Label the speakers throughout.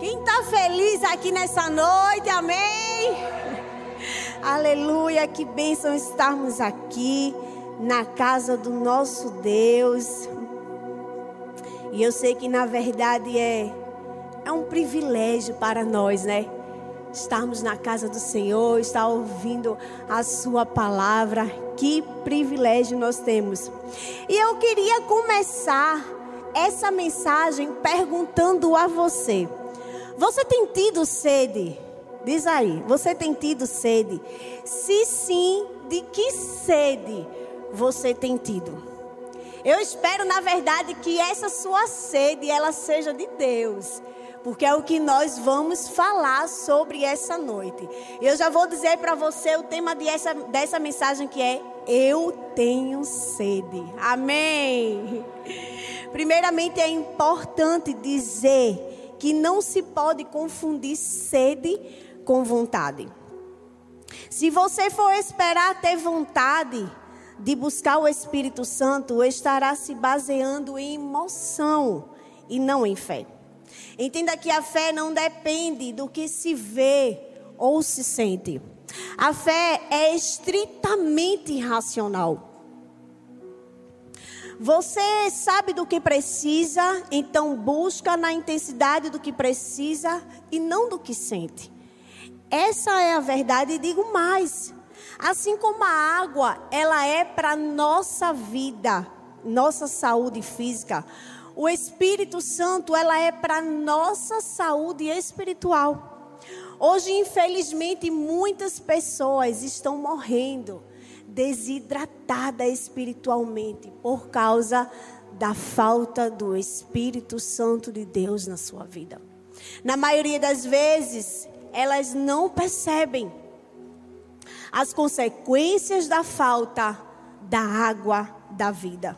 Speaker 1: Quem está feliz aqui nessa noite, amém? Aleluia, que bênção estarmos aqui na casa do nosso Deus. E eu sei que na verdade é, é um privilégio para nós, né? Estarmos na casa do Senhor, estar ouvindo a Sua palavra. Que privilégio nós temos. E eu queria começar essa mensagem perguntando a você: Você tem tido sede? Diz aí, você tem tido sede? Se sim, de que sede você tem tido? Eu espero, na verdade, que essa sua sede ela seja de Deus. Porque é o que nós vamos falar sobre essa noite. Eu já vou dizer para você o tema de essa, dessa mensagem que é Eu tenho sede. Amém. Primeiramente é importante dizer que não se pode confundir sede com vontade. Se você for esperar ter vontade, de buscar o Espírito Santo estará se baseando em emoção e não em fé. Entenda que a fé não depende do que se vê ou se sente. A fé é estritamente racional. Você sabe do que precisa, então busca na intensidade do que precisa e não do que sente. Essa é a verdade e digo mais. Assim como a água, ela é para nossa vida, nossa saúde física. O Espírito Santo, ela é para nossa saúde espiritual. Hoje, infelizmente, muitas pessoas estão morrendo desidratadas espiritualmente por causa da falta do Espírito Santo de Deus na sua vida. Na maioria das vezes, elas não percebem as consequências da falta da água da vida.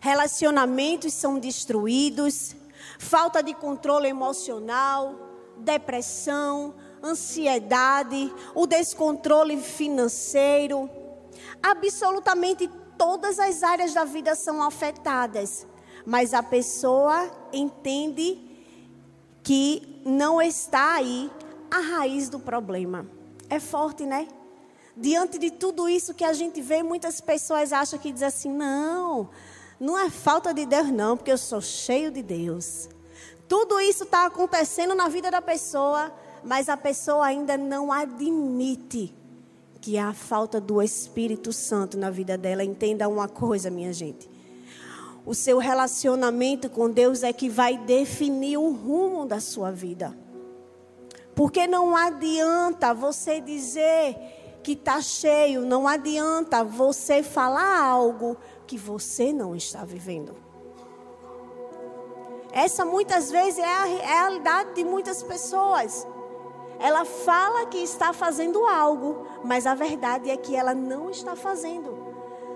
Speaker 1: Relacionamentos são destruídos, falta de controle emocional, depressão, ansiedade, o descontrole financeiro. Absolutamente todas as áreas da vida são afetadas, mas a pessoa entende que não está aí a raiz do problema. É forte, né? diante de tudo isso que a gente vê, muitas pessoas acham que dizem assim: não, não é falta de Deus, não, porque eu sou cheio de Deus. Tudo isso está acontecendo na vida da pessoa, mas a pessoa ainda não admite que há falta do Espírito Santo na vida dela. Entenda uma coisa, minha gente. O seu relacionamento com Deus é que vai definir o rumo da sua vida. Porque não adianta você dizer que está cheio, não adianta você falar algo que você não está vivendo. Essa muitas vezes é a realidade de muitas pessoas. Ela fala que está fazendo algo, mas a verdade é que ela não está fazendo.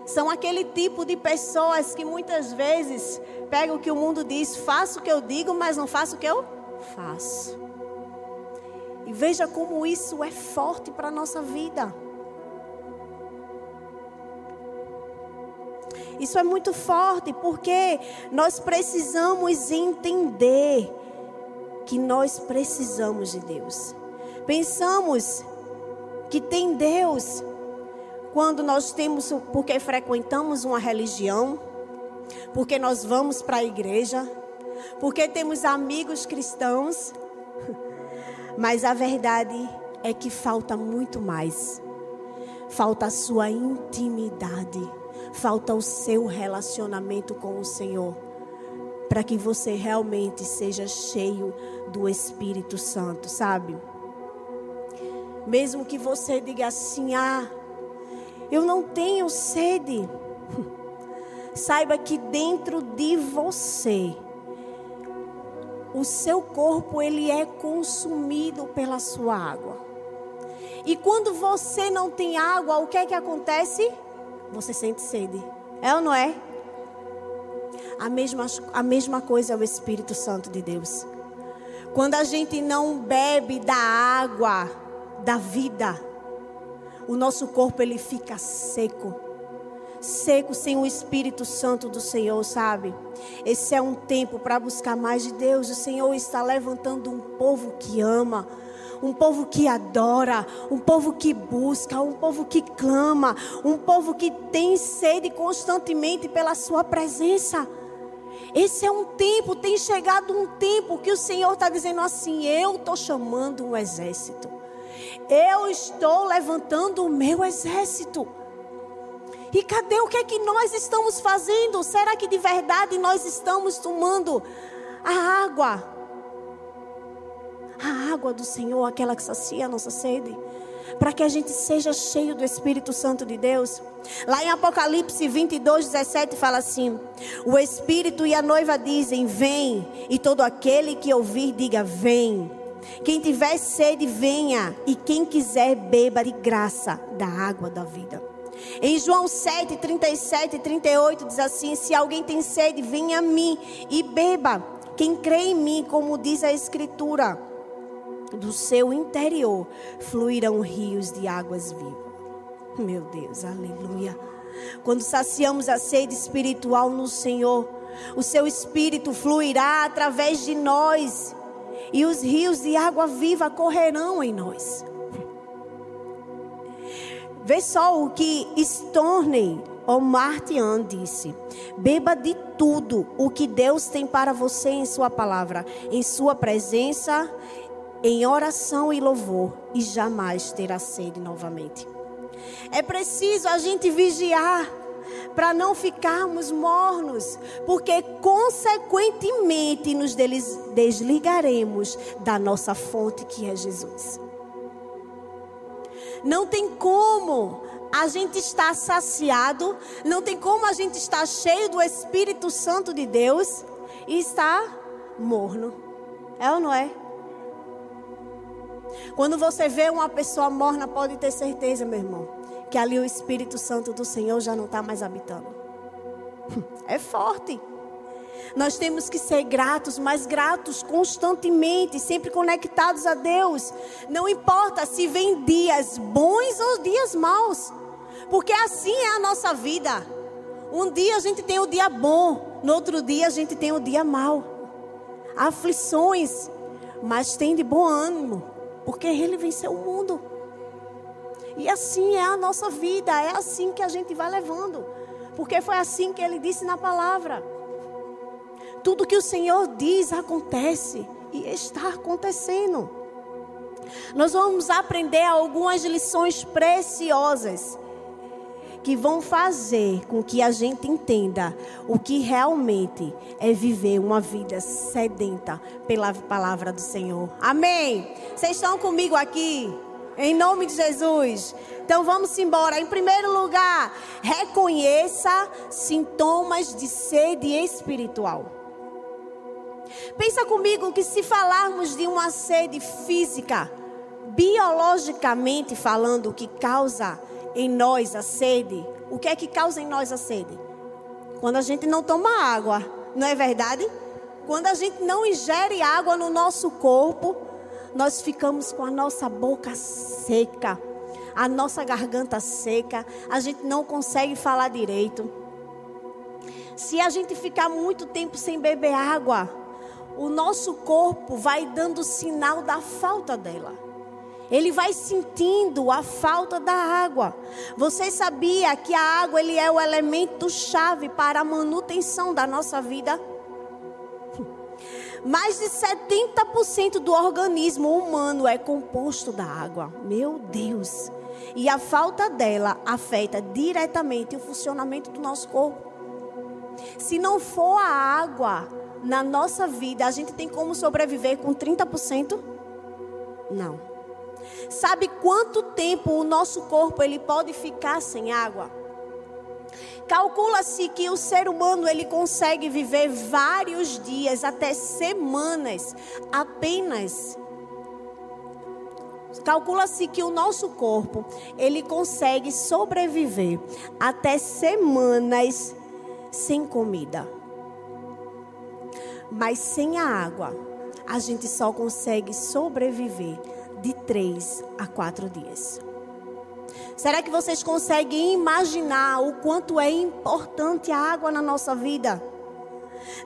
Speaker 1: São aquele tipo de pessoas que muitas vezes pegam o que o mundo diz, faço o que eu digo, mas não faço o que eu faço. E veja como isso é forte para a nossa vida. Isso é muito forte porque nós precisamos entender que nós precisamos de Deus. Pensamos que tem Deus quando nós temos, porque frequentamos uma religião, porque nós vamos para a igreja, porque temos amigos cristãos. Mas a verdade é que falta muito mais. Falta a sua intimidade. Falta o seu relacionamento com o Senhor. Para que você realmente seja cheio do Espírito Santo, sabe? Mesmo que você diga assim: ah, eu não tenho sede. Saiba que dentro de você, o seu corpo ele é consumido pela sua água. E quando você não tem água, o que é que acontece? Você sente sede. É ou não é? A mesma, a mesma coisa é o Espírito Santo de Deus. Quando a gente não bebe da água da vida, o nosso corpo ele fica seco. seco sem o Espírito Santo do Senhor, sabe? Esse é um tempo para buscar mais de Deus. O Senhor está levantando um povo que ama um povo que adora, um povo que busca, um povo que clama, um povo que tem sede constantemente pela Sua presença. Esse é um tempo, tem chegado um tempo que o Senhor está dizendo assim: eu estou chamando um exército, eu estou levantando o meu exército. E cadê o que é que nós estamos fazendo? Será que de verdade nós estamos tomando a água? A água do Senhor, aquela que sacia a nossa sede? Para que a gente seja cheio do Espírito Santo de Deus. Lá em Apocalipse 22, 17 fala assim: O Espírito e a noiva dizem: Vem, e todo aquele que ouvir, diga: Vem. Quem tiver sede, venha, e quem quiser, beba de graça da água da vida. Em João 7, 37 e 38 diz assim: Se alguém tem sede, venha a mim e beba. Quem crê em mim, como diz a Escritura, do seu interior fluirão rios de águas vivas. Meu Deus, aleluia. Quando saciamos a sede espiritual no Senhor, o seu espírito fluirá através de nós e os rios de água viva correrão em nós. Vê só o que Storney Omar Tian disse: Beba de tudo o que Deus tem para você em Sua palavra, em Sua presença, em oração e louvor, e jamais terá sede novamente. É preciso a gente vigiar para não ficarmos mornos, porque consequentemente nos desligaremos da nossa fonte que é Jesus. Não tem como a gente estar saciado, não tem como a gente estar cheio do Espírito Santo de Deus e estar morno. É ou não é? Quando você vê uma pessoa morna, pode ter certeza, meu irmão, que ali o Espírito Santo do Senhor já não está mais habitando. É forte. Nós temos que ser gratos, mas gratos constantemente, sempre conectados a Deus. Não importa se vem dias bons ou dias maus, porque assim é a nossa vida. Um dia a gente tem o dia bom, no outro dia a gente tem o dia mau. Aflições, mas tem de bom ânimo, porque Ele venceu o mundo. E assim é a nossa vida, é assim que a gente vai levando, porque foi assim que Ele disse na palavra. Tudo que o Senhor diz acontece e está acontecendo. Nós vamos aprender algumas lições preciosas que vão fazer com que a gente entenda o que realmente é viver uma vida sedenta pela palavra do Senhor. Amém. Vocês estão comigo aqui? Em nome de Jesus. Então vamos embora. Em primeiro lugar, reconheça sintomas de sede espiritual. Pensa comigo que se falarmos de uma sede física, biologicamente falando, o que causa em nós a sede, o que é que causa em nós a sede? Quando a gente não toma água, não é verdade? Quando a gente não ingere água no nosso corpo, nós ficamos com a nossa boca seca, a nossa garganta seca, a gente não consegue falar direito. Se a gente ficar muito tempo sem beber água, o nosso corpo vai dando sinal da falta dela. Ele vai sentindo a falta da água. Você sabia que a água ele é o elemento chave para a manutenção da nossa vida? Mais de 70% do organismo humano é composto da água. Meu Deus. E a falta dela afeta diretamente o funcionamento do nosso corpo. Se não for a água, na nossa vida, a gente tem como sobreviver com 30%? Não. Sabe quanto tempo o nosso corpo ele pode ficar sem água? Calcula-se que o ser humano ele consegue viver vários dias, até semanas, apenas. Calcula-se que o nosso corpo ele consegue sobreviver até semanas sem comida. Mas sem a água, a gente só consegue sobreviver de três a quatro dias. Será que vocês conseguem imaginar o quanto é importante a água na nossa vida?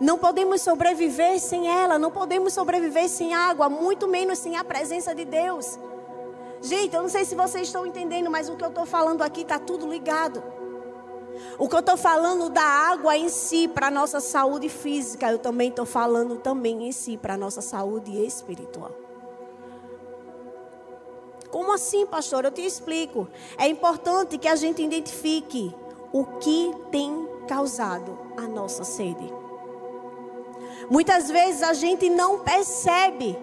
Speaker 1: Não podemos sobreviver sem ela, não podemos sobreviver sem água, muito menos sem a presença de Deus. Gente, eu não sei se vocês estão entendendo, mas o que eu estou falando aqui está tudo ligado. O que eu estou falando da água em si para a nossa saúde física, eu também estou falando também em si para a nossa saúde espiritual. Como assim, pastor? Eu te explico. É importante que a gente identifique o que tem causado a nossa sede. Muitas vezes a gente não percebe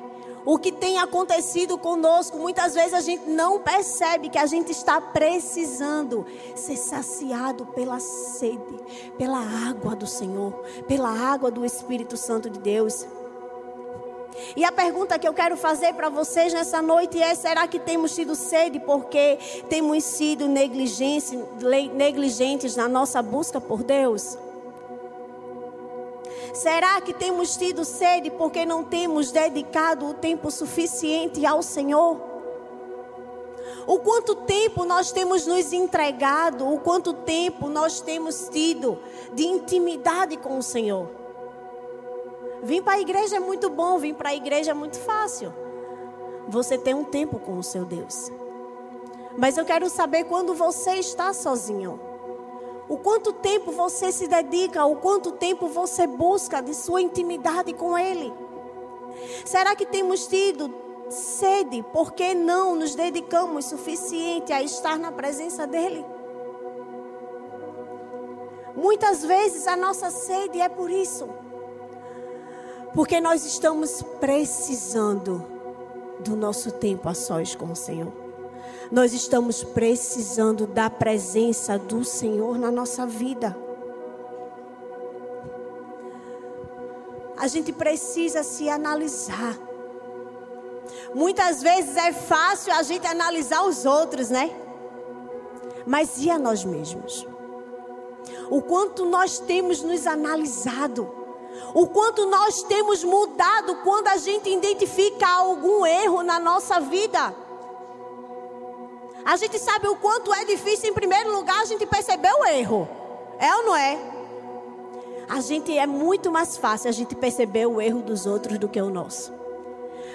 Speaker 1: o que tem acontecido conosco. Muitas vezes a gente não percebe que a gente está precisando ser saciado pela sede, pela água do Senhor, pela água do Espírito Santo de Deus. E a pergunta que eu quero fazer para vocês nessa noite é: será que temos tido sede porque temos sido negligentes na nossa busca por Deus? Será que temos tido sede porque não temos dedicado o tempo suficiente ao Senhor? O quanto tempo nós temos nos entregado, o quanto tempo nós temos tido de intimidade com o Senhor? Vir para a igreja é muito bom, vir para a igreja é muito fácil. Você tem um tempo com o seu Deus. Mas eu quero saber quando você está sozinho. O quanto tempo você se dedica, o quanto tempo você busca de sua intimidade com Ele. Será que temos tido sede? Por que não nos dedicamos suficiente a estar na presença dEle? Muitas vezes a nossa sede é por isso. Porque nós estamos precisando do nosso tempo a sós com o Senhor. Nós estamos precisando da presença do Senhor na nossa vida. A gente precisa se analisar. Muitas vezes é fácil a gente analisar os outros, né? Mas e a nós mesmos? O quanto nós temos nos analisado? O quanto nós temos mudado quando a gente identifica algum erro na nossa vida? A gente sabe o quanto é difícil, em primeiro lugar, a gente perceber o erro. É ou não é? A gente é muito mais fácil a gente perceber o erro dos outros do que o nosso.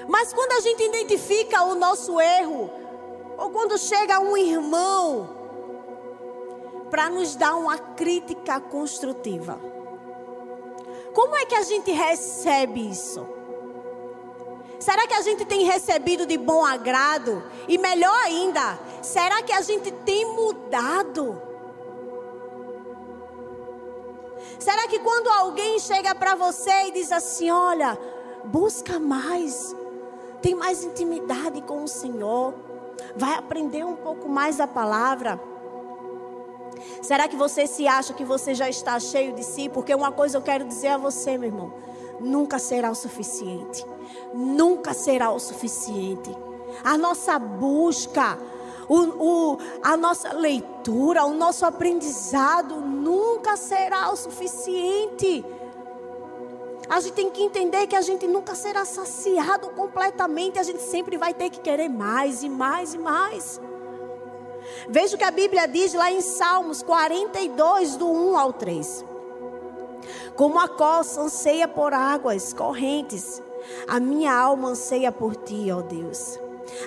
Speaker 1: Mas quando a gente identifica o nosso erro, ou quando chega um irmão para nos dar uma crítica construtiva, como é que a gente recebe isso? Será que a gente tem recebido de bom agrado? E melhor ainda, será que a gente tem mudado? Será que quando alguém chega para você e diz assim: Olha, busca mais, tem mais intimidade com o Senhor, vai aprender um pouco mais a palavra? Será que você se acha que você já está cheio de si? Porque uma coisa eu quero dizer a você, meu irmão: nunca será o suficiente nunca será o suficiente. A nossa busca, o, o, a nossa leitura, o nosso aprendizado nunca será o suficiente. A gente tem que entender que a gente nunca será saciado completamente, a gente sempre vai ter que querer mais e mais e mais. Veja o que a Bíblia diz lá em Salmos 42, do 1 ao 3. Como a coça anseia por águas correntes, a minha alma anseia por ti, ó Deus.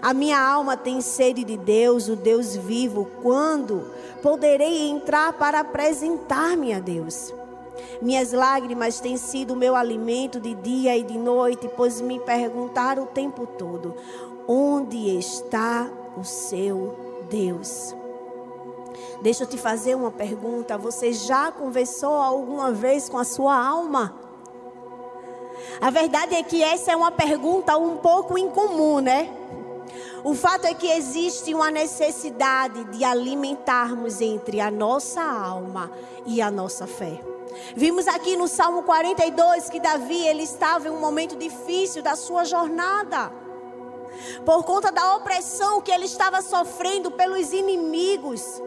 Speaker 1: A minha alma tem sede de Deus, o Deus vivo. Quando poderei entrar para apresentar-me a Deus? Minhas lágrimas têm sido meu alimento de dia e de noite, pois me perguntaram o tempo todo: onde está o seu Deus? Deixa eu te fazer uma pergunta. Você já conversou alguma vez com a sua alma? A verdade é que essa é uma pergunta um pouco incomum, né? O fato é que existe uma necessidade de alimentarmos entre a nossa alma e a nossa fé. Vimos aqui no Salmo 42 que Davi ele estava em um momento difícil da sua jornada. Por conta da opressão que ele estava sofrendo pelos inimigos.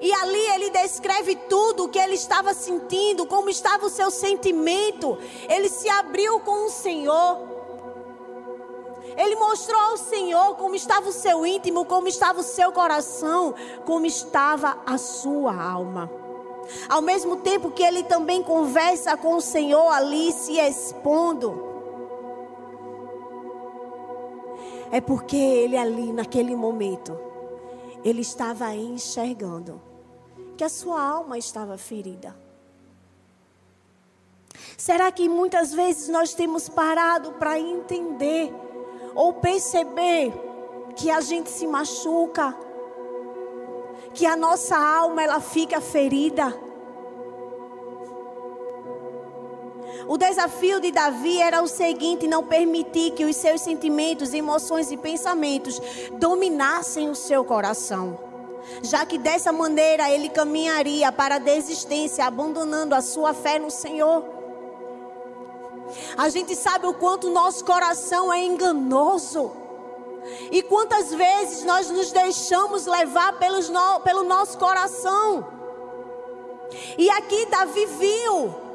Speaker 1: E ali ele descreve tudo o que ele estava sentindo, como estava o seu sentimento. Ele se abriu com o Senhor. Ele mostrou ao Senhor como estava o seu íntimo, como estava o seu coração, como estava a sua alma. Ao mesmo tempo que ele também conversa com o Senhor ali se expondo. É porque ele ali, naquele momento, ele estava enxergando que a sua alma estava ferida. Será que muitas vezes nós temos parado para entender ou perceber que a gente se machuca, que a nossa alma ela fica ferida? O desafio de Davi era o seguinte: não permitir que os seus sentimentos, emoções e pensamentos dominassem o seu coração já que dessa maneira ele caminharia para a desistência, abandonando a sua fé no Senhor. A gente sabe o quanto nosso coração é enganoso. E quantas vezes nós nos deixamos levar pelos no, pelo nosso coração. E aqui Davi viu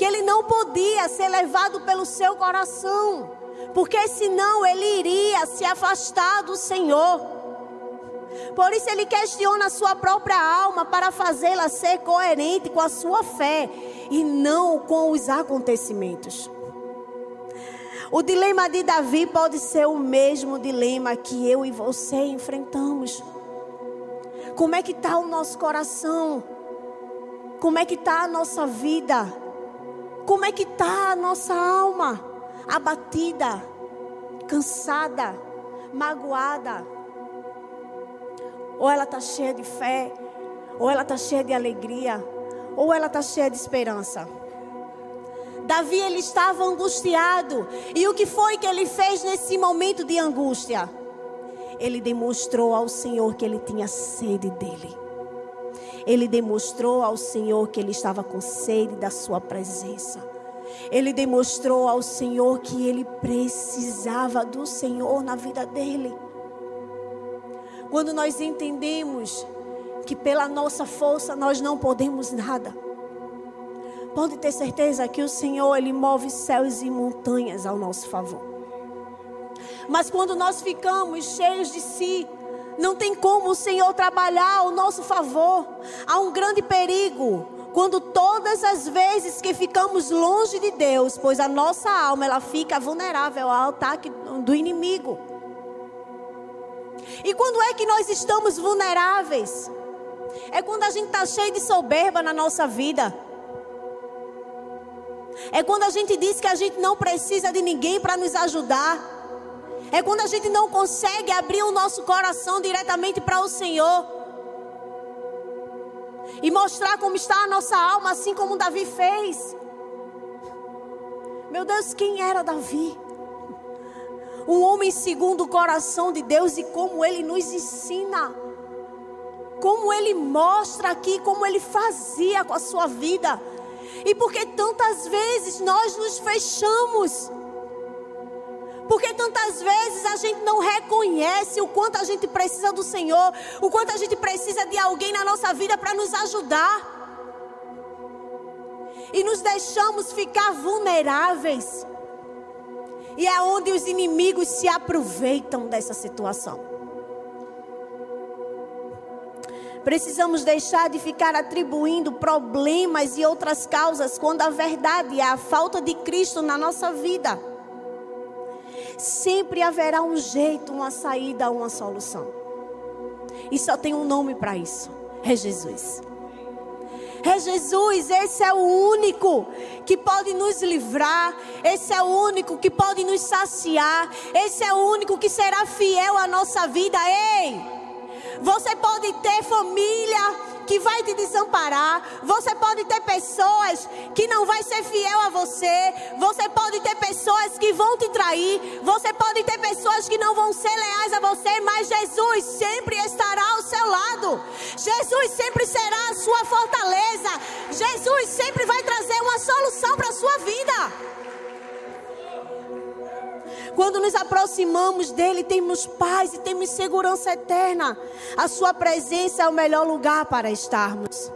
Speaker 1: que ele não podia ser levado pelo seu coração, porque senão ele iria se afastar do Senhor. Por isso ele questiona a sua própria alma para fazê-la ser coerente com a sua fé e não com os acontecimentos. O dilema de Davi pode ser o mesmo dilema que eu e você enfrentamos. Como é que está o nosso coração? Como é que está a nossa vida? Como é que está a nossa alma? Abatida, cansada, magoada ou ela está cheia de fé, ou ela está cheia de alegria, ou ela está cheia de esperança. Davi ele estava angustiado, e o que foi que ele fez nesse momento de angústia? Ele demonstrou ao Senhor que ele tinha sede dele. Ele demonstrou ao Senhor que ele estava com sede da sua presença. Ele demonstrou ao Senhor que ele precisava do Senhor na vida dele. Quando nós entendemos que pela nossa força nós não podemos nada. Pode ter certeza que o Senhor ele move céus e montanhas ao nosso favor. Mas quando nós ficamos cheios de si, não tem como o Senhor trabalhar ao nosso favor. Há um grande perigo quando todas as vezes que ficamos longe de Deus, pois a nossa alma ela fica vulnerável ao ataque do inimigo. E quando é que nós estamos vulneráveis? É quando a gente está cheio de soberba na nossa vida. É quando a gente diz que a gente não precisa de ninguém para nos ajudar. É quando a gente não consegue abrir o nosso coração diretamente para o Senhor. E mostrar como está a nossa alma, assim como Davi fez. Meu Deus, quem era Davi? um homem segundo o coração de Deus e como ele nos ensina. Como ele mostra aqui, como ele fazia com a sua vida. E porque tantas vezes nós nos fechamos. Porque tantas vezes a gente não reconhece o quanto a gente precisa do Senhor, o quanto a gente precisa de alguém na nossa vida para nos ajudar. E nos deixamos ficar vulneráveis. E é onde os inimigos se aproveitam dessa situação. Precisamos deixar de ficar atribuindo problemas e outras causas quando a verdade é a falta de Cristo na nossa vida. Sempre haverá um jeito, uma saída, uma solução. E só tem um nome para isso: é Jesus. É Jesus, esse é o único que pode nos livrar, esse é o único que pode nos saciar, esse é o único que será fiel à nossa vida. Ei, você pode ter família, que vai te desamparar. Você pode ter pessoas que não vai ser fiel a você. Você pode ter pessoas que vão te trair. Você pode ter pessoas que não vão ser leais a você, mas Jesus sempre estará ao seu lado. Jesus sempre será a sua fortaleza. Jesus sempre vai trazer uma solução para a sua vida. Quando nos aproximamos dele, temos paz e temos segurança eterna. A sua presença é o melhor lugar para estarmos.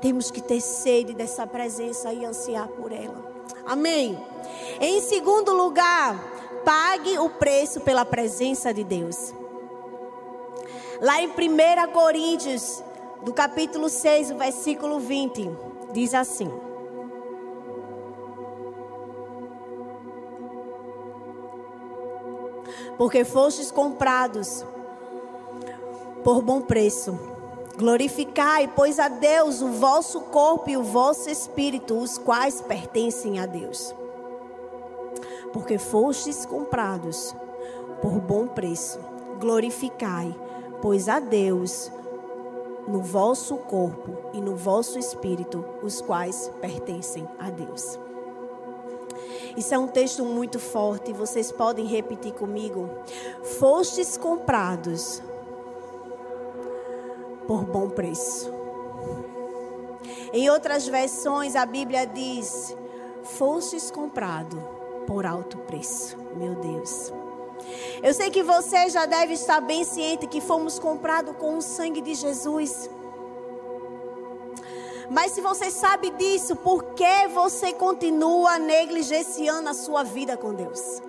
Speaker 1: Temos que ter sede dessa presença e ansiar por ela. Amém. Em segundo lugar, pague o preço pela presença de Deus. Lá em 1 Coríntios, do capítulo 6, o versículo 20, diz assim: Porque fostes comprados por bom preço. Glorificai, pois, a Deus o vosso corpo e o vosso espírito, os quais pertencem a Deus. Porque fostes comprados por bom preço. Glorificai, pois, a Deus no vosso corpo e no vosso espírito, os quais pertencem a Deus. Isso é um texto muito forte, vocês podem repetir comigo. Fostes comprados por bom preço. Em outras versões, a Bíblia diz: Fostes comprado por alto preço. Meu Deus. Eu sei que você já deve estar bem ciente que fomos comprados com o sangue de Jesus. Mas se você sabe disso, por que você continua negligenciando a sua vida com Deus?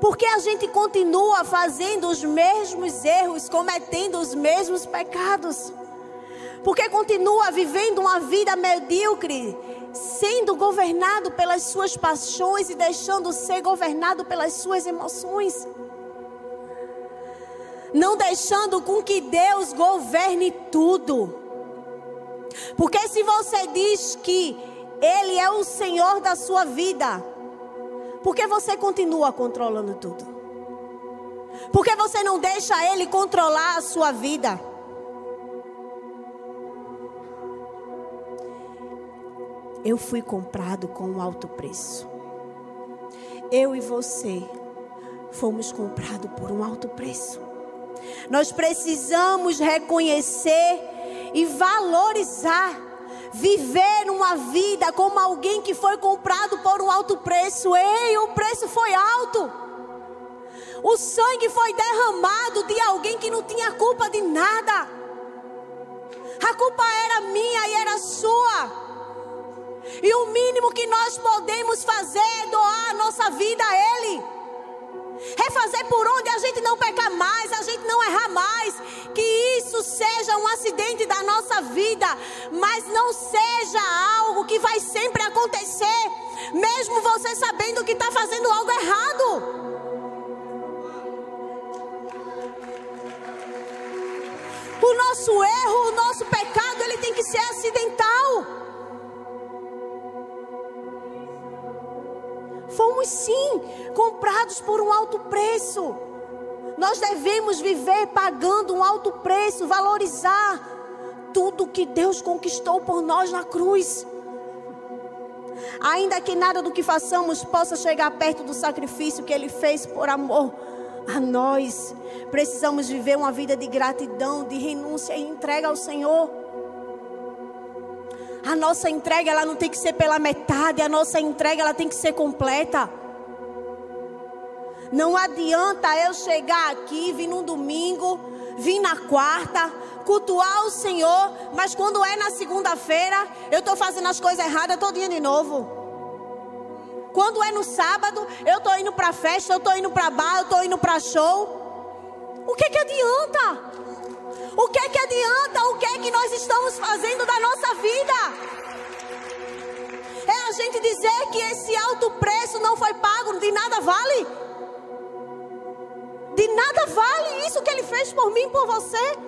Speaker 1: Porque a gente continua fazendo os mesmos erros, cometendo os mesmos pecados. Porque continua vivendo uma vida medíocre, sendo governado pelas suas paixões e deixando ser governado pelas suas emoções. Não deixando com que Deus governe tudo. Porque se você diz que Ele é o Senhor da sua vida, porque você continua controlando tudo? Porque você não deixa Ele controlar a sua vida? Eu fui comprado com um alto preço. Eu e você fomos comprados por um alto preço. Nós precisamos reconhecer e valorizar viver uma vida como alguém que foi comprado por um alto preço. Ei, o preço foi alto. O sangue foi derramado de alguém que não tinha culpa de nada. A culpa era minha e era sua. E o mínimo que nós podemos fazer é doar a nossa vida a Ele. Refazer por onde a gente não pecar mais, a gente não errar mais. Que isso seja um acidente da nossa vida, mas não seja algo que vai sempre acontecer, mesmo você sabendo que está fazendo algo errado. O nosso erro, o nosso pecado, ele tem que ser acidental. Fomos sim comprados por um alto preço. Nós devemos viver pagando um alto preço, valorizar tudo que Deus conquistou por nós na cruz. Ainda que nada do que façamos possa chegar perto do sacrifício que Ele fez por amor a nós, precisamos viver uma vida de gratidão, de renúncia e entrega ao Senhor. A nossa entrega ela não tem que ser pela metade, a nossa entrega ela tem que ser completa. Não adianta eu chegar aqui, vir no domingo, vir na quarta, cultuar o Senhor, mas quando é na segunda-feira, eu estou fazendo as coisas erradas todo dia de novo. Quando é no sábado, eu estou indo para festa, eu estou indo para bar, eu estou indo para show. O que que adianta? O que é que adianta? O que é que nós estamos fazendo da nossa vida? É a gente dizer que esse alto preço não foi pago, de nada vale? De nada vale isso que ele fez por mim, por você?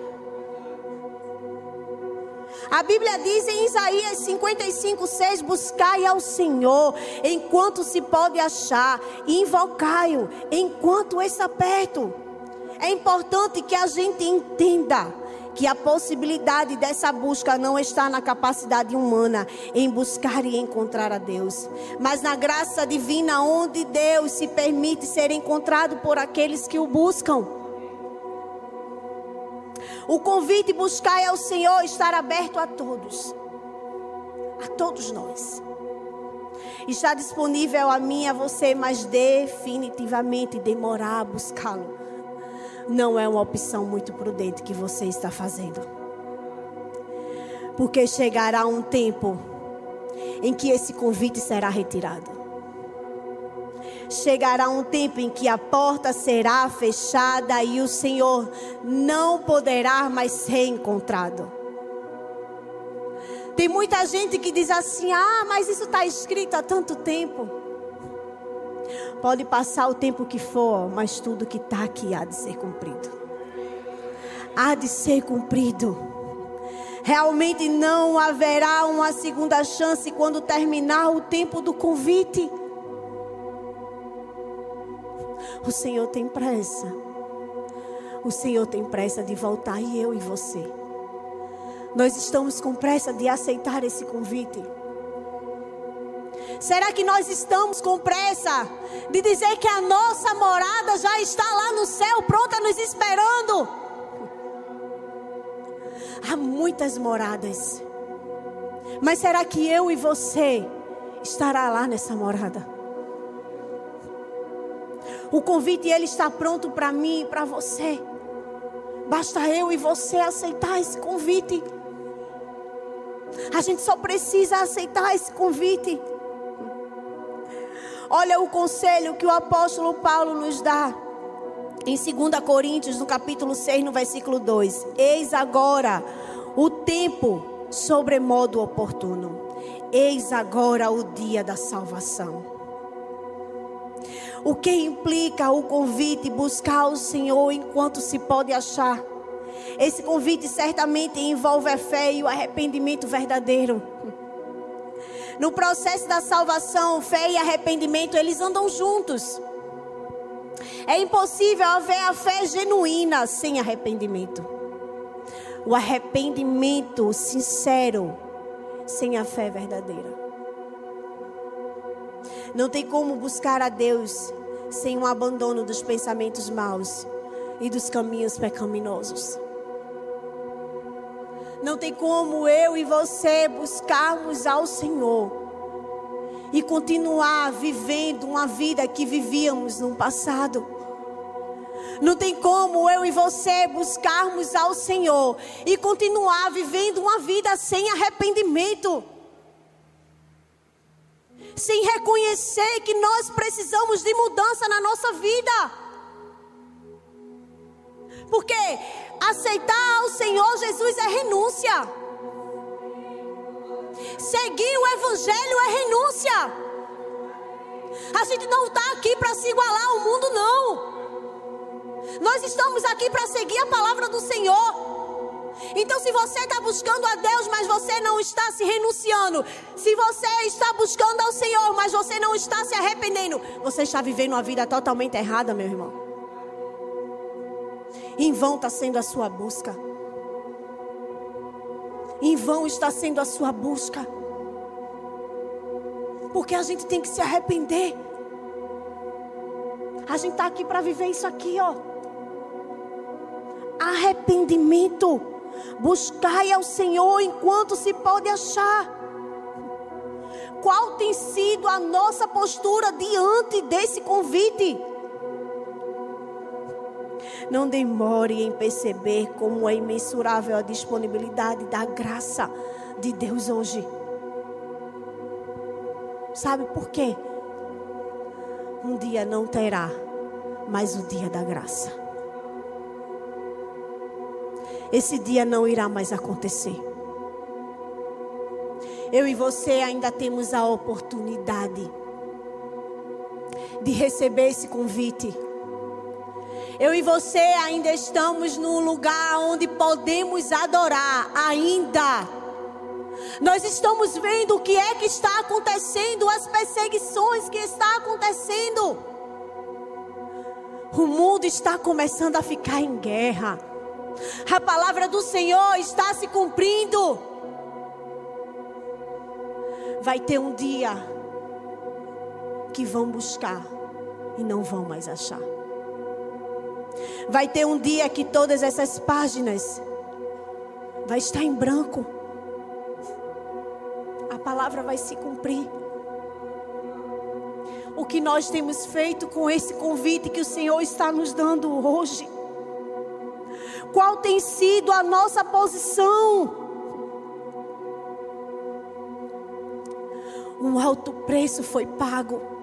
Speaker 1: A Bíblia diz em Isaías 55, 6: Buscai ao Senhor enquanto se pode achar, e invocai-o enquanto está perto. É importante que a gente entenda que a possibilidade dessa busca não está na capacidade humana em buscar e encontrar a Deus, mas na graça divina onde Deus se permite ser encontrado por aqueles que o buscam. O convite buscar ao Senhor estar aberto a todos, a todos nós. Está disponível a mim a você, mas definitivamente demorar a buscá-lo não é uma opção muito prudente que você está fazendo. Porque chegará um tempo em que esse convite será retirado. Chegará um tempo em que a porta será fechada e o Senhor não poderá mais ser encontrado. Tem muita gente que diz assim: ah, mas isso está escrito há tanto tempo. Pode passar o tempo que for, mas tudo que está aqui há de ser cumprido. Há de ser cumprido. Realmente não haverá uma segunda chance quando terminar o tempo do convite. O Senhor tem pressa. O Senhor tem pressa de voltar e eu e você. Nós estamos com pressa de aceitar esse convite. Será que nós estamos com pressa de dizer que a nossa morada já está lá no céu, pronta nos esperando? Há muitas moradas. Mas será que eu e você estará lá nessa morada? O convite ele está pronto para mim e para você. Basta eu e você aceitar esse convite. A gente só precisa aceitar esse convite. Olha o conselho que o apóstolo Paulo nos dá. Em 2 Coríntios, no capítulo 6, no versículo 2: Eis agora o tempo sobremodo oportuno. Eis agora o dia da salvação. O que implica o convite buscar o Senhor enquanto se pode achar. Esse convite certamente envolve a fé e o arrependimento verdadeiro. No processo da salvação, fé e arrependimento, eles andam juntos. É impossível haver a fé genuína sem arrependimento. O arrependimento sincero sem a fé verdadeira. Não tem como buscar a Deus sem um abandono dos pensamentos maus e dos caminhos pecaminosos. Não tem como eu e você buscarmos ao Senhor e continuar vivendo uma vida que vivíamos no passado. Não tem como eu e você buscarmos ao Senhor e continuar vivendo uma vida sem arrependimento. Sem reconhecer que nós precisamos de mudança na nossa vida. Porque aceitar ao Senhor Jesus é renúncia. Seguir o Evangelho é renúncia. A gente não está aqui para se igualar ao mundo, não. Nós estamos aqui para seguir a palavra do Senhor. Então, se você está buscando a Deus, mas você não está se renunciando, se você está buscando ao Senhor, mas você não está se arrependendo, você está vivendo uma vida totalmente errada, meu irmão. Em vão está sendo a sua busca. Em vão está sendo a sua busca. Porque a gente tem que se arrepender. A gente está aqui para viver isso aqui, ó. Arrependimento. Buscai ao Senhor enquanto se pode achar. Qual tem sido a nossa postura diante desse convite? Não demore em perceber como é imensurável a disponibilidade da graça de Deus hoje. Sabe por quê? Um dia não terá mais o dia da graça. Esse dia não irá mais acontecer. Eu e você ainda temos a oportunidade de receber esse convite eu e você ainda estamos num lugar onde podemos adorar, ainda. Nós estamos vendo o que é que está acontecendo, as perseguições que está acontecendo. O mundo está começando a ficar em guerra. A palavra do Senhor está se cumprindo. Vai ter um dia que vão buscar e não vão mais achar. Vai ter um dia que todas essas páginas vai estar em branco. A palavra vai se cumprir. O que nós temos feito com esse convite que o Senhor está nos dando hoje? Qual tem sido a nossa posição? Um alto preço foi pago.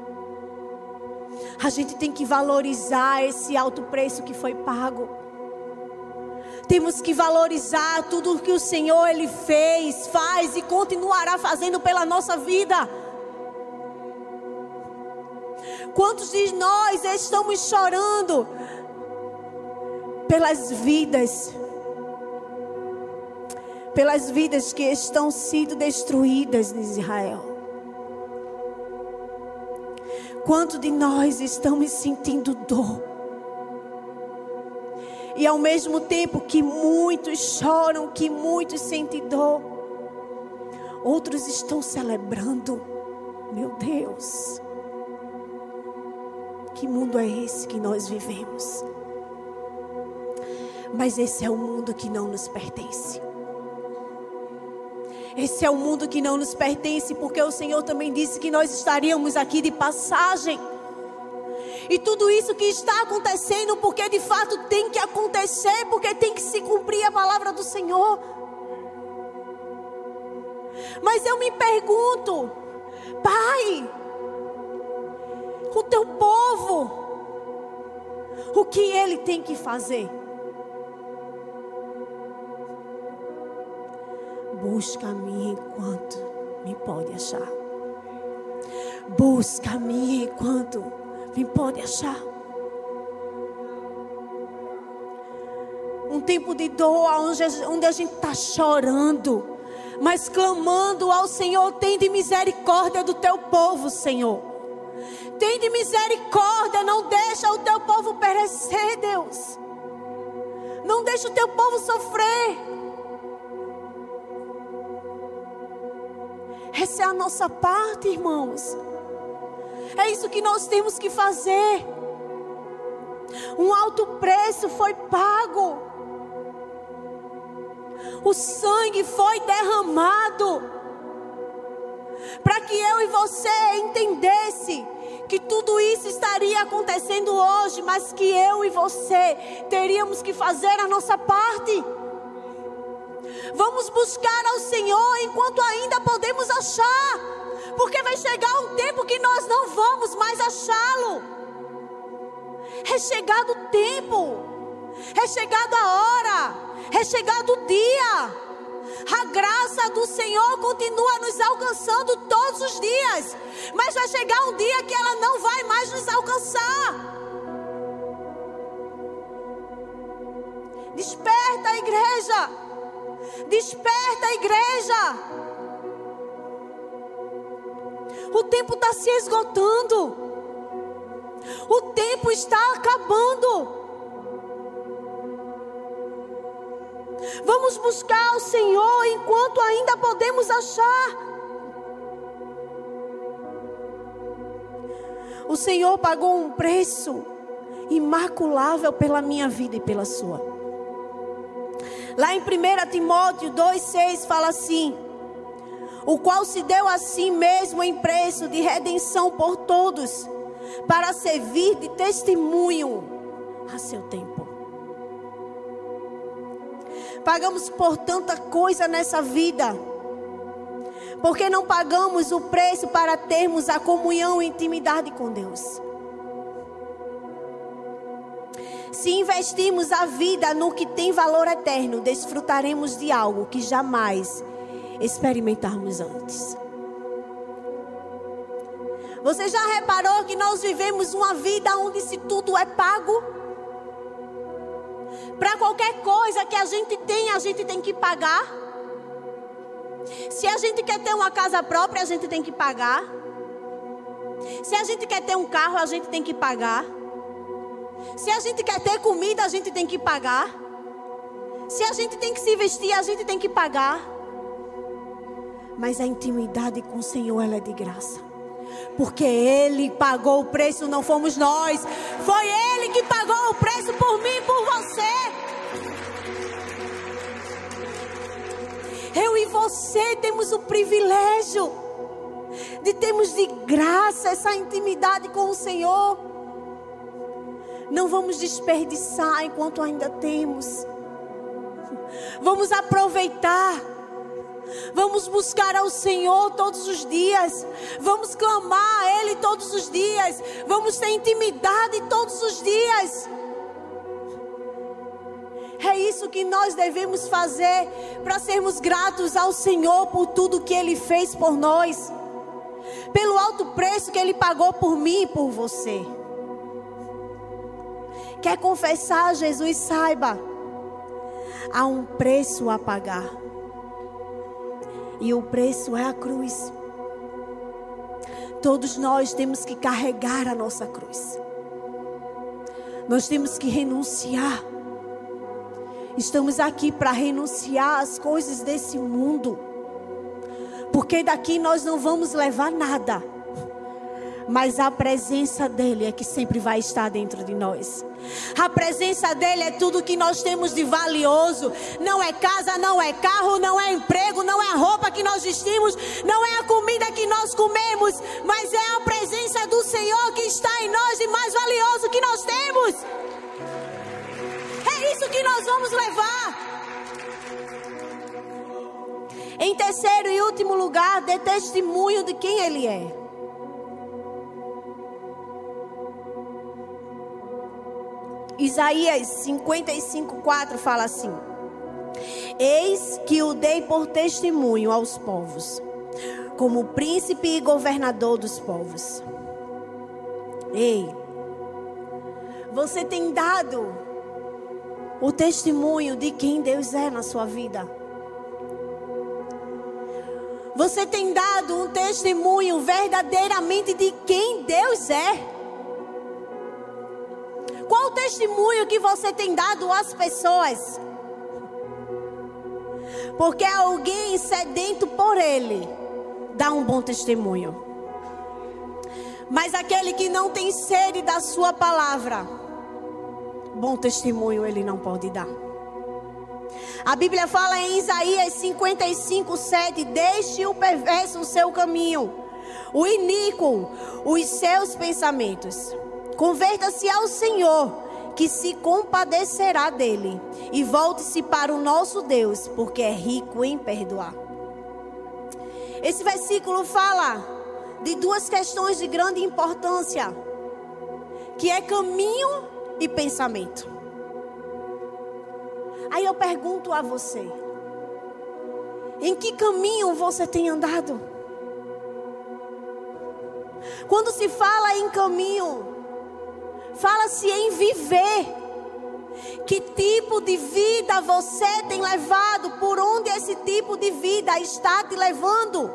Speaker 1: A gente tem que valorizar esse alto preço que foi pago. Temos que valorizar tudo o que o Senhor ele fez, faz e continuará fazendo pela nossa vida. Quantos de nós estamos chorando pelas vidas, pelas vidas que estão sendo destruídas em Israel? Quanto de nós estamos sentindo dor? E ao mesmo tempo que muitos choram, que muitos sentem dor, outros estão celebrando. Meu Deus. Que mundo é esse que nós vivemos? Mas esse é o mundo que não nos pertence. Esse é o mundo que não nos pertence, porque o Senhor também disse que nós estaríamos aqui de passagem. E tudo isso que está acontecendo, porque de fato tem que acontecer, porque tem que se cumprir a palavra do Senhor. Mas eu me pergunto, Pai, o teu povo, o que ele tem que fazer? Busca-me enquanto me pode achar. Busca-me enquanto me pode achar. Um tempo de dor onde, a gente está chorando, mas clamando ao Senhor, tem de misericórdia do teu povo, Senhor. Tem de misericórdia, não deixa o teu povo perecer, Deus. Não deixa o teu povo sofrer. Essa é a nossa parte, irmãos. É isso que nós temos que fazer. Um alto preço foi pago. O sangue foi derramado. Para que eu e você entendesse que tudo isso estaria acontecendo hoje, mas que eu e você teríamos que fazer a nossa parte. Vamos buscar ao Senhor enquanto ainda podemos achar, porque vai chegar um tempo que nós não vamos mais achá-lo. É chegado o tempo, é chegado a hora, é chegado o dia. A graça do Senhor continua nos alcançando todos os dias. Mas vai chegar um dia que ela não vai mais nos alcançar. Desperta, igreja. Desperta, igreja. O tempo está se esgotando. O tempo está acabando. Vamos buscar o Senhor enquanto ainda podemos achar. O Senhor pagou um preço imaculável pela minha vida e pela sua. Lá em 1 Timóteo 2,6 fala assim: O qual se deu a si mesmo em preço de redenção por todos, para servir de testemunho a seu tempo. Pagamos por tanta coisa nessa vida. Porque não pagamos o preço para termos a comunhão e intimidade com Deus. Se investirmos a vida no que tem valor eterno, desfrutaremos de algo que jamais experimentarmos antes. Você já reparou que nós vivemos uma vida onde se tudo é pago? Para qualquer coisa que a gente tem, a gente tem que pagar. Se a gente quer ter uma casa própria, a gente tem que pagar. Se a gente quer ter um carro, a gente tem que pagar. Se a gente quer ter comida, a gente tem que pagar. Se a gente tem que se vestir, a gente tem que pagar. Mas a intimidade com o Senhor ela é de graça. Porque Ele pagou o preço, não fomos nós. Foi Ele que pagou o preço por mim e por você. Eu e você temos o privilégio de termos de graça essa intimidade com o Senhor. Não vamos desperdiçar enquanto ainda temos. Vamos aproveitar. Vamos buscar ao Senhor todos os dias. Vamos clamar a Ele todos os dias. Vamos ter intimidade todos os dias. É isso que nós devemos fazer para sermos gratos ao Senhor por tudo que Ele fez por nós, pelo alto preço que Ele pagou por mim e por você. Quer confessar, Jesus, saiba, há um preço a pagar, e o preço é a cruz. Todos nós temos que carregar a nossa cruz, nós temos que renunciar Estamos aqui para renunciar às coisas desse mundo. Porque daqui nós não vamos levar nada. Mas a presença dele é que sempre vai estar dentro de nós. A presença dele é tudo que nós temos de valioso. Não é casa, não é carro, não é emprego, não é a roupa que nós vestimos, não é a comida que nós comemos, mas é a presença do Senhor que está em nós e mais valioso que nós temos isso que nós vamos levar. Em terceiro e último lugar, dê testemunho de quem Ele é. Isaías 55, 4 fala assim: Eis que o dei por testemunho aos povos, como príncipe e governador dos povos. Ei, você tem dado o testemunho de quem Deus é na sua vida. Você tem dado um testemunho verdadeiramente de quem Deus é. Testemunho que você tem dado às pessoas? Porque alguém sedento por Ele dá um bom testemunho. Mas aquele que não tem sede da Sua palavra, bom testemunho ele não pode dar. A Bíblia fala em Isaías 55, 7: Deixe o perverso o seu caminho, o iníquo os seus pensamentos. Converta-se ao Senhor, que se compadecerá dele, e volte-se para o nosso Deus, porque é rico em perdoar. Esse versículo fala de duas questões de grande importância, que é caminho e pensamento. Aí eu pergunto a você: em que caminho você tem andado? Quando se fala em caminho, fala-se em viver. Que tipo de vida você tem levado? Por onde esse tipo de vida está te levando?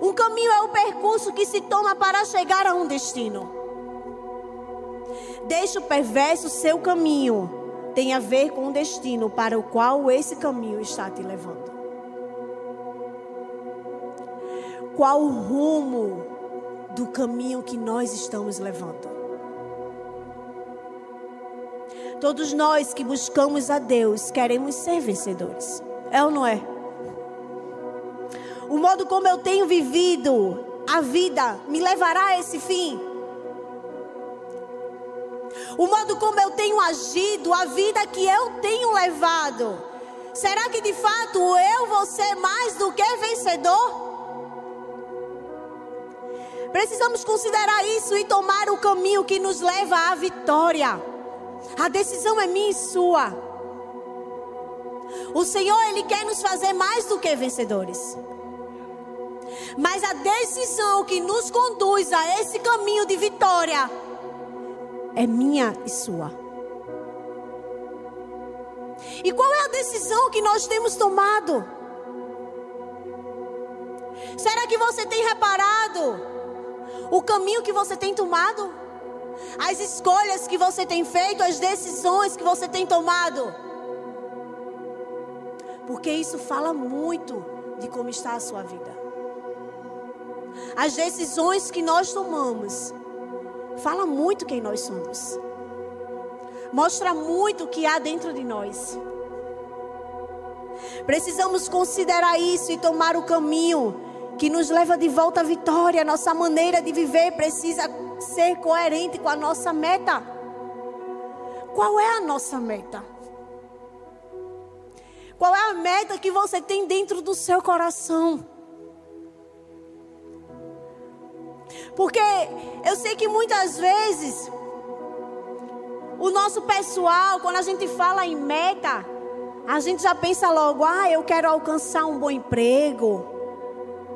Speaker 1: Um caminho é o percurso que se toma para chegar a um destino. Deixa o perverso seu caminho tem a ver com o destino para o qual esse caminho está te levando. Qual rumo do caminho que nós estamos levando? Todos nós que buscamos a Deus queremos ser vencedores. É ou não é? O modo como eu tenho vivido a vida me levará a esse fim o modo como eu tenho agido, a vida que eu tenho levado. Será que de fato eu vou ser mais do que vencedor? Precisamos considerar isso e tomar o caminho que nos leva à vitória. A decisão é minha e sua. O Senhor, Ele quer nos fazer mais do que vencedores. Mas a decisão que nos conduz a esse caminho de vitória é minha e sua. E qual é a decisão que nós temos tomado? Será que você tem reparado o caminho que você tem tomado? As escolhas que você tem feito, as decisões que você tem tomado? Porque isso fala muito de como está a sua vida. As decisões que nós tomamos fala muito quem nós somos. Mostra muito o que há dentro de nós. Precisamos considerar isso e tomar o caminho que nos leva de volta à vitória. Nossa maneira de viver precisa ser coerente com a nossa meta. Qual é a nossa meta? Qual é a meta que você tem dentro do seu coração? Porque eu sei que muitas vezes o nosso pessoal, quando a gente fala em meta, a gente já pensa logo: ah, eu quero alcançar um bom emprego.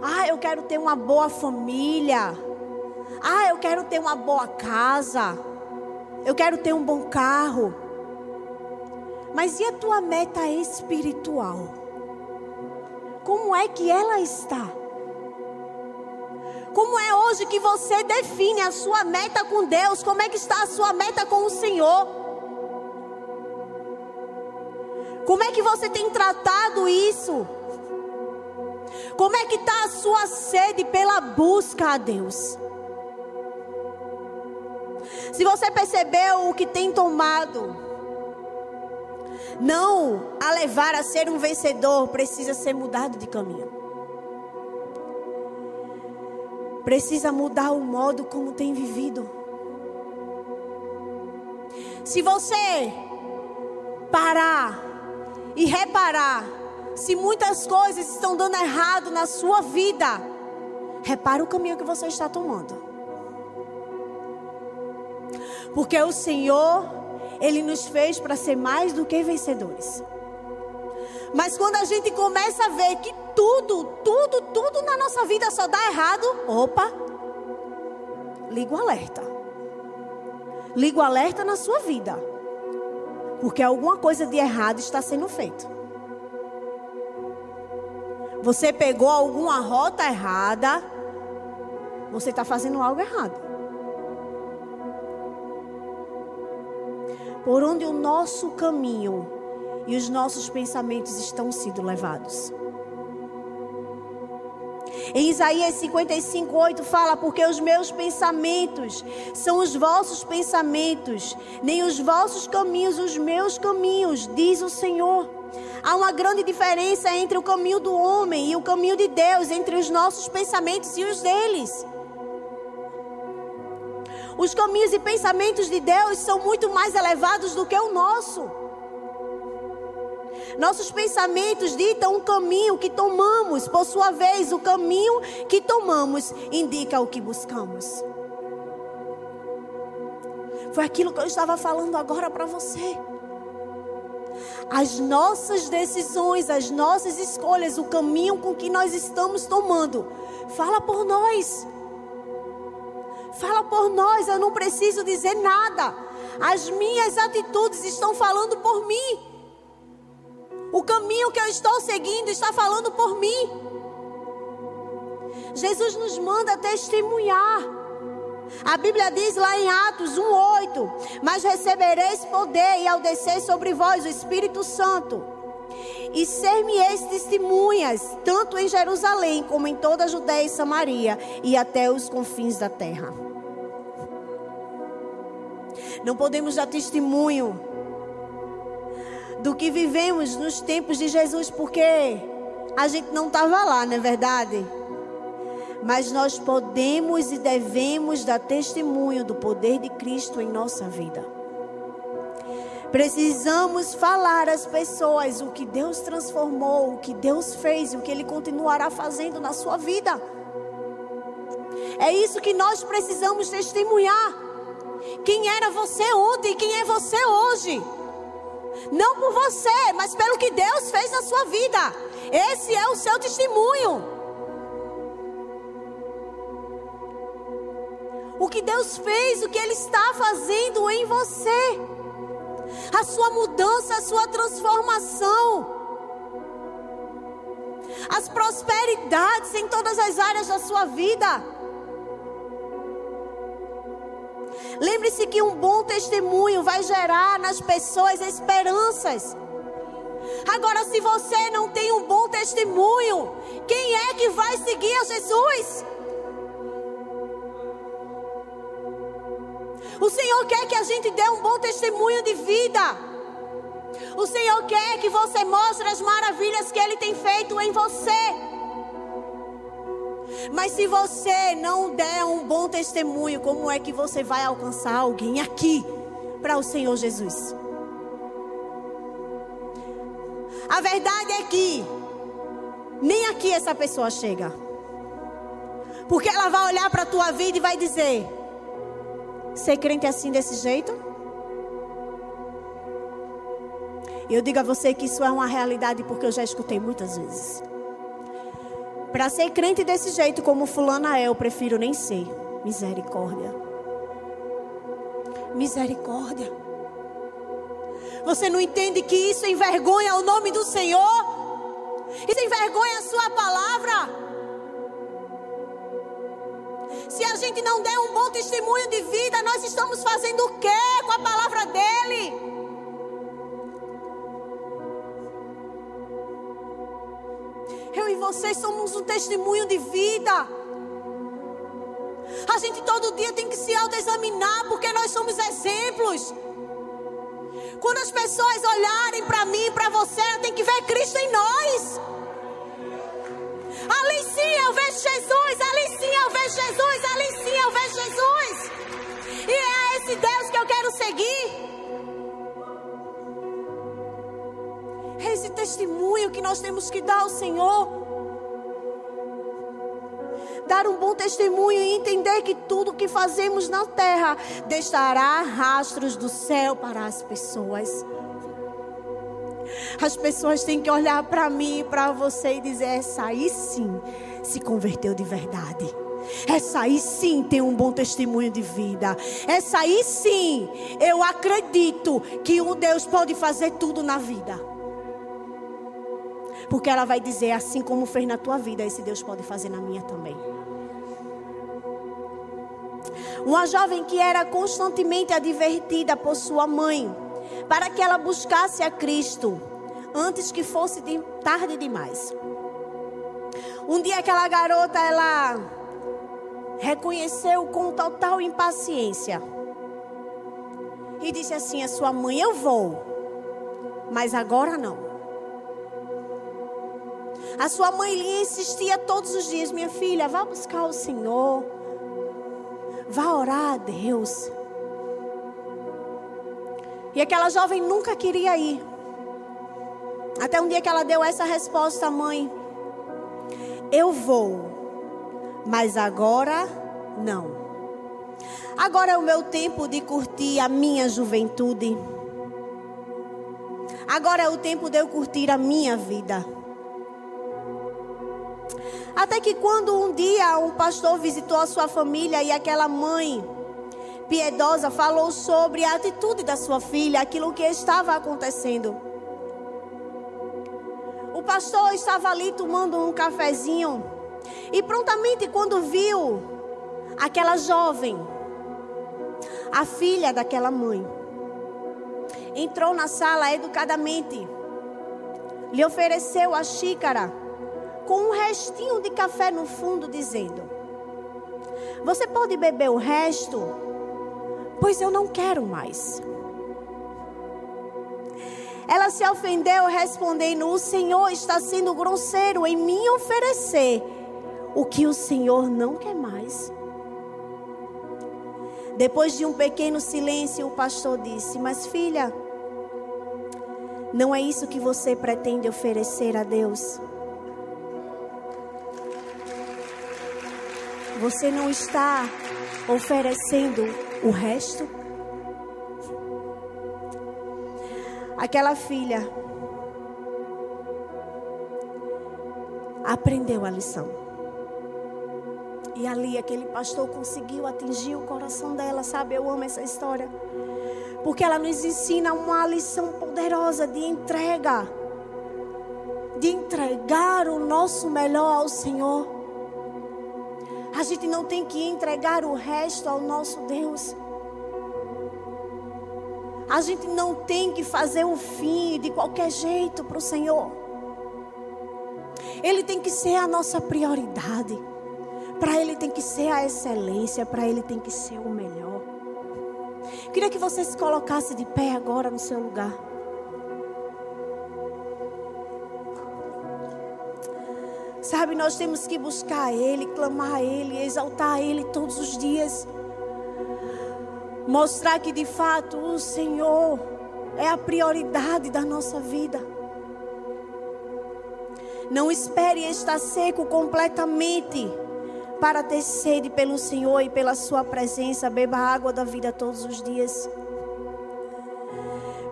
Speaker 1: Ah, eu quero ter uma boa família. Ah, eu quero ter uma boa casa. Eu quero ter um bom carro. Mas e a tua meta espiritual? Como é que ela está? Como é hoje que você define a sua meta com Deus? Como é que está a sua meta com o Senhor? Como é que você tem tratado isso? Como é que está a sua sede pela busca a Deus? Se você percebeu o que tem tomado, não a levar a ser um vencedor, precisa ser mudado de caminho. Precisa mudar o modo como tem vivido. Se você parar e reparar se muitas coisas estão dando errado na sua vida, repara o caminho que você está tomando. Porque o Senhor, Ele nos fez para ser mais do que vencedores. Mas quando a gente começa a ver que tudo, tudo, tudo na nossa vida só dá errado, opa, liga o alerta. Liga o alerta na sua vida. Porque alguma coisa de errado está sendo feito. Você pegou alguma rota errada, você está fazendo algo errado. Por onde o nosso caminho e os nossos pensamentos estão sendo levados. Em Isaías 55, 8 fala: Porque os meus pensamentos são os vossos pensamentos, nem os vossos caminhos os meus caminhos, diz o Senhor. Há uma grande diferença entre o caminho do homem e o caminho de Deus, entre os nossos pensamentos e os deles. Os caminhos e pensamentos de Deus são muito mais elevados do que o nosso. Nossos pensamentos ditam o caminho que tomamos, por sua vez, o caminho que tomamos indica o que buscamos. Foi aquilo que eu estava falando agora para você. As nossas decisões, as nossas escolhas, o caminho com que nós estamos tomando, fala por nós. Fala por nós, eu não preciso dizer nada. As minhas atitudes estão falando por mim. O caminho que eu estou seguindo está falando por mim. Jesus nos manda testemunhar. A Bíblia diz lá em Atos 1:8: "Mas recebereis poder e ao descer sobre vós o Espírito Santo, e ser-me-eis testemunhas, tanto em Jerusalém como em toda a Judéia e Samaria e até os confins da terra." Não podemos dar testemunho do que vivemos nos tempos de Jesus, porque a gente não estava lá, não é verdade? Mas nós podemos e devemos dar testemunho do poder de Cristo em nossa vida. Precisamos falar às pessoas o que Deus transformou, o que Deus fez e o que Ele continuará fazendo na sua vida. É isso que nós precisamos testemunhar. Quem era você ontem e quem é você hoje. Não por você, mas pelo que Deus fez na sua vida. Esse é o seu testemunho. O que Deus fez, o que Ele está fazendo em você, a sua mudança, a sua transformação, as prosperidades em todas as áreas da sua vida. Lembre-se que um bom testemunho vai gerar nas pessoas esperanças. Agora, se você não tem um bom testemunho, quem é que vai seguir a Jesus? O Senhor quer que a gente dê um bom testemunho de vida. O Senhor quer que você mostre as maravilhas que Ele tem feito em você. Mas se você não der um bom testemunho, como é que você vai alcançar alguém aqui para o Senhor Jesus? A verdade é que nem aqui essa pessoa chega. Porque ela vai olhar para a tua vida e vai dizer: Ser crente assim desse jeito? Eu digo a você que isso é uma realidade porque eu já escutei muitas vezes. Para ser crente desse jeito, como fulana é, eu prefiro nem ser. Misericórdia. Misericórdia. Você não entende que isso envergonha o nome do Senhor? Isso envergonha a sua palavra? Se a gente não der um bom testemunho de vida, nós estamos fazendo o quê com a palavra dele? Eu e vocês somos um testemunho de vida. A gente todo dia tem que se autoexaminar porque nós somos exemplos. Quando as pessoas olharem para mim, para você, tem que ver Cristo em nós. Ali sim eu vejo Jesus, ali sim eu vejo Jesus, ali sim eu vejo Jesus. E é esse Deus que eu quero seguir. É esse testemunho que nós temos que dar ao Senhor. Dar um bom testemunho e entender que tudo que fazemos na terra deixará rastros do céu para as pessoas. As pessoas têm que olhar para mim e para você e dizer: essa aí sim se converteu de verdade. Essa aí sim tem um bom testemunho de vida. Essa aí sim, eu acredito que um Deus pode fazer tudo na vida. Porque ela vai dizer: assim como fez na tua vida, esse Deus pode fazer na minha também. Uma jovem que era constantemente advertida por sua mãe para que ela buscasse a Cristo antes que fosse de tarde demais. Um dia aquela garota ela reconheceu com total impaciência e disse assim a sua mãe: "Eu vou, mas agora não". A sua mãe lhe insistia todos os dias: "Minha filha, vá buscar o Senhor. Vá orar a Deus. E aquela jovem nunca queria ir. Até um dia que ela deu essa resposta à mãe: Eu vou, mas agora não. Agora é o meu tempo de curtir a minha juventude. Agora é o tempo de eu curtir a minha vida. Até que quando um dia um pastor visitou a sua família e aquela mãe piedosa falou sobre a atitude da sua filha, aquilo que estava acontecendo. O pastor estava ali tomando um cafezinho e prontamente quando viu aquela jovem, a filha daquela mãe, entrou na sala educadamente, lhe ofereceu a xícara com um restinho de café no fundo, dizendo: Você pode beber o resto? Pois eu não quero mais. Ela se ofendeu, respondendo: O Senhor está sendo grosseiro em me oferecer o que o Senhor não quer mais. Depois de um pequeno silêncio, o pastor disse: Mas filha, não é isso que você pretende oferecer a Deus? Você não está oferecendo o resto? Aquela filha aprendeu a lição. E ali aquele pastor conseguiu atingir o coração dela, sabe? Eu amo essa história. Porque ela nos ensina uma lição poderosa de entrega. De entregar o nosso melhor ao Senhor. A gente não tem que entregar o resto ao nosso Deus. A gente não tem que fazer o fim de qualquer jeito para o Senhor. Ele tem que ser a nossa prioridade. Para Ele tem que ser a excelência. Para Ele tem que ser o melhor. Queria que você se colocasse de pé agora no seu lugar. Sabe, nós temos que buscar Ele, clamar a Ele, exaltar a Ele todos os dias. Mostrar que de fato o Senhor é a prioridade da nossa vida. Não espere estar seco completamente para ter sede pelo Senhor e pela Sua presença. Beba a água da vida todos os dias.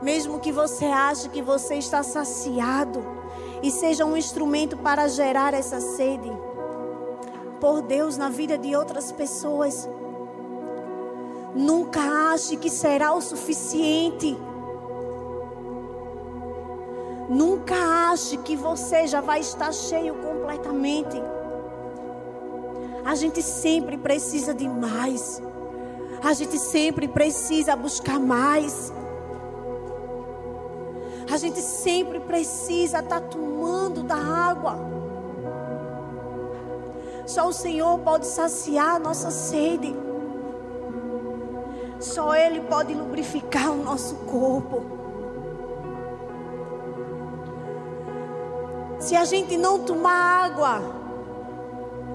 Speaker 1: Mesmo que você ache que você está saciado e seja um instrumento para gerar essa sede por Deus na vida de outras pessoas. Nunca ache que será o suficiente. Nunca ache que você já vai estar cheio completamente. A gente sempre precisa de mais. A gente sempre precisa buscar mais. A gente sempre precisa estar tá tomando da água. Só o Senhor pode saciar a nossa sede. Só Ele pode lubrificar o nosso corpo. Se a gente não tomar água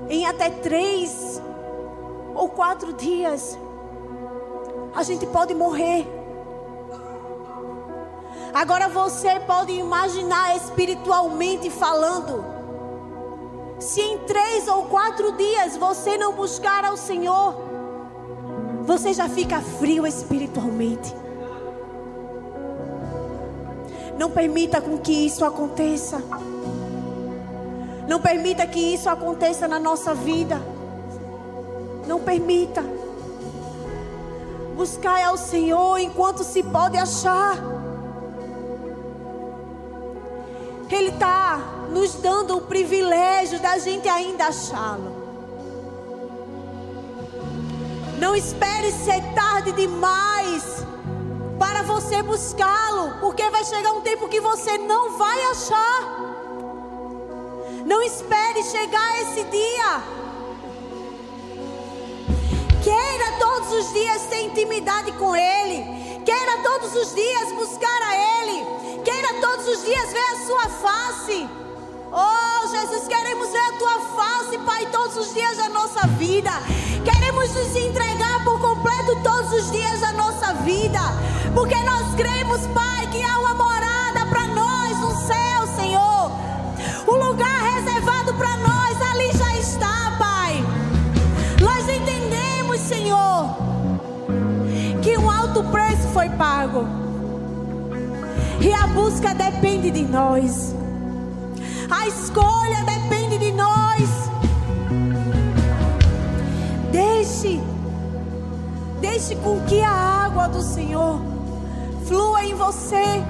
Speaker 1: em até três ou quatro dias, a gente pode morrer. Agora você pode imaginar espiritualmente falando. Se em três ou quatro dias você não buscar ao Senhor, você já fica frio espiritualmente. Não permita com que isso aconteça. Não permita que isso aconteça na nossa vida. Não permita. Buscai ao Senhor enquanto se pode achar. Ele está nos dando o privilégio da gente ainda achá-lo. Não espere ser tarde demais para você buscá-lo, porque vai chegar um tempo que você não vai achar. Não espere chegar esse dia. Queira todos os dias ter intimidade com Ele. Queira todos os dias buscar a Ele. Queira todos os dias ver a sua face. Oh, Jesus, queremos ver a tua face, Pai, todos os dias da nossa vida. Queremos nos entregar por completo todos os dias da nossa vida. Porque nós cremos, Pai, que há uma alto preço foi pago e a busca depende de nós. A escolha depende de nós. Deixe, deixe com que a água do Senhor flua em você.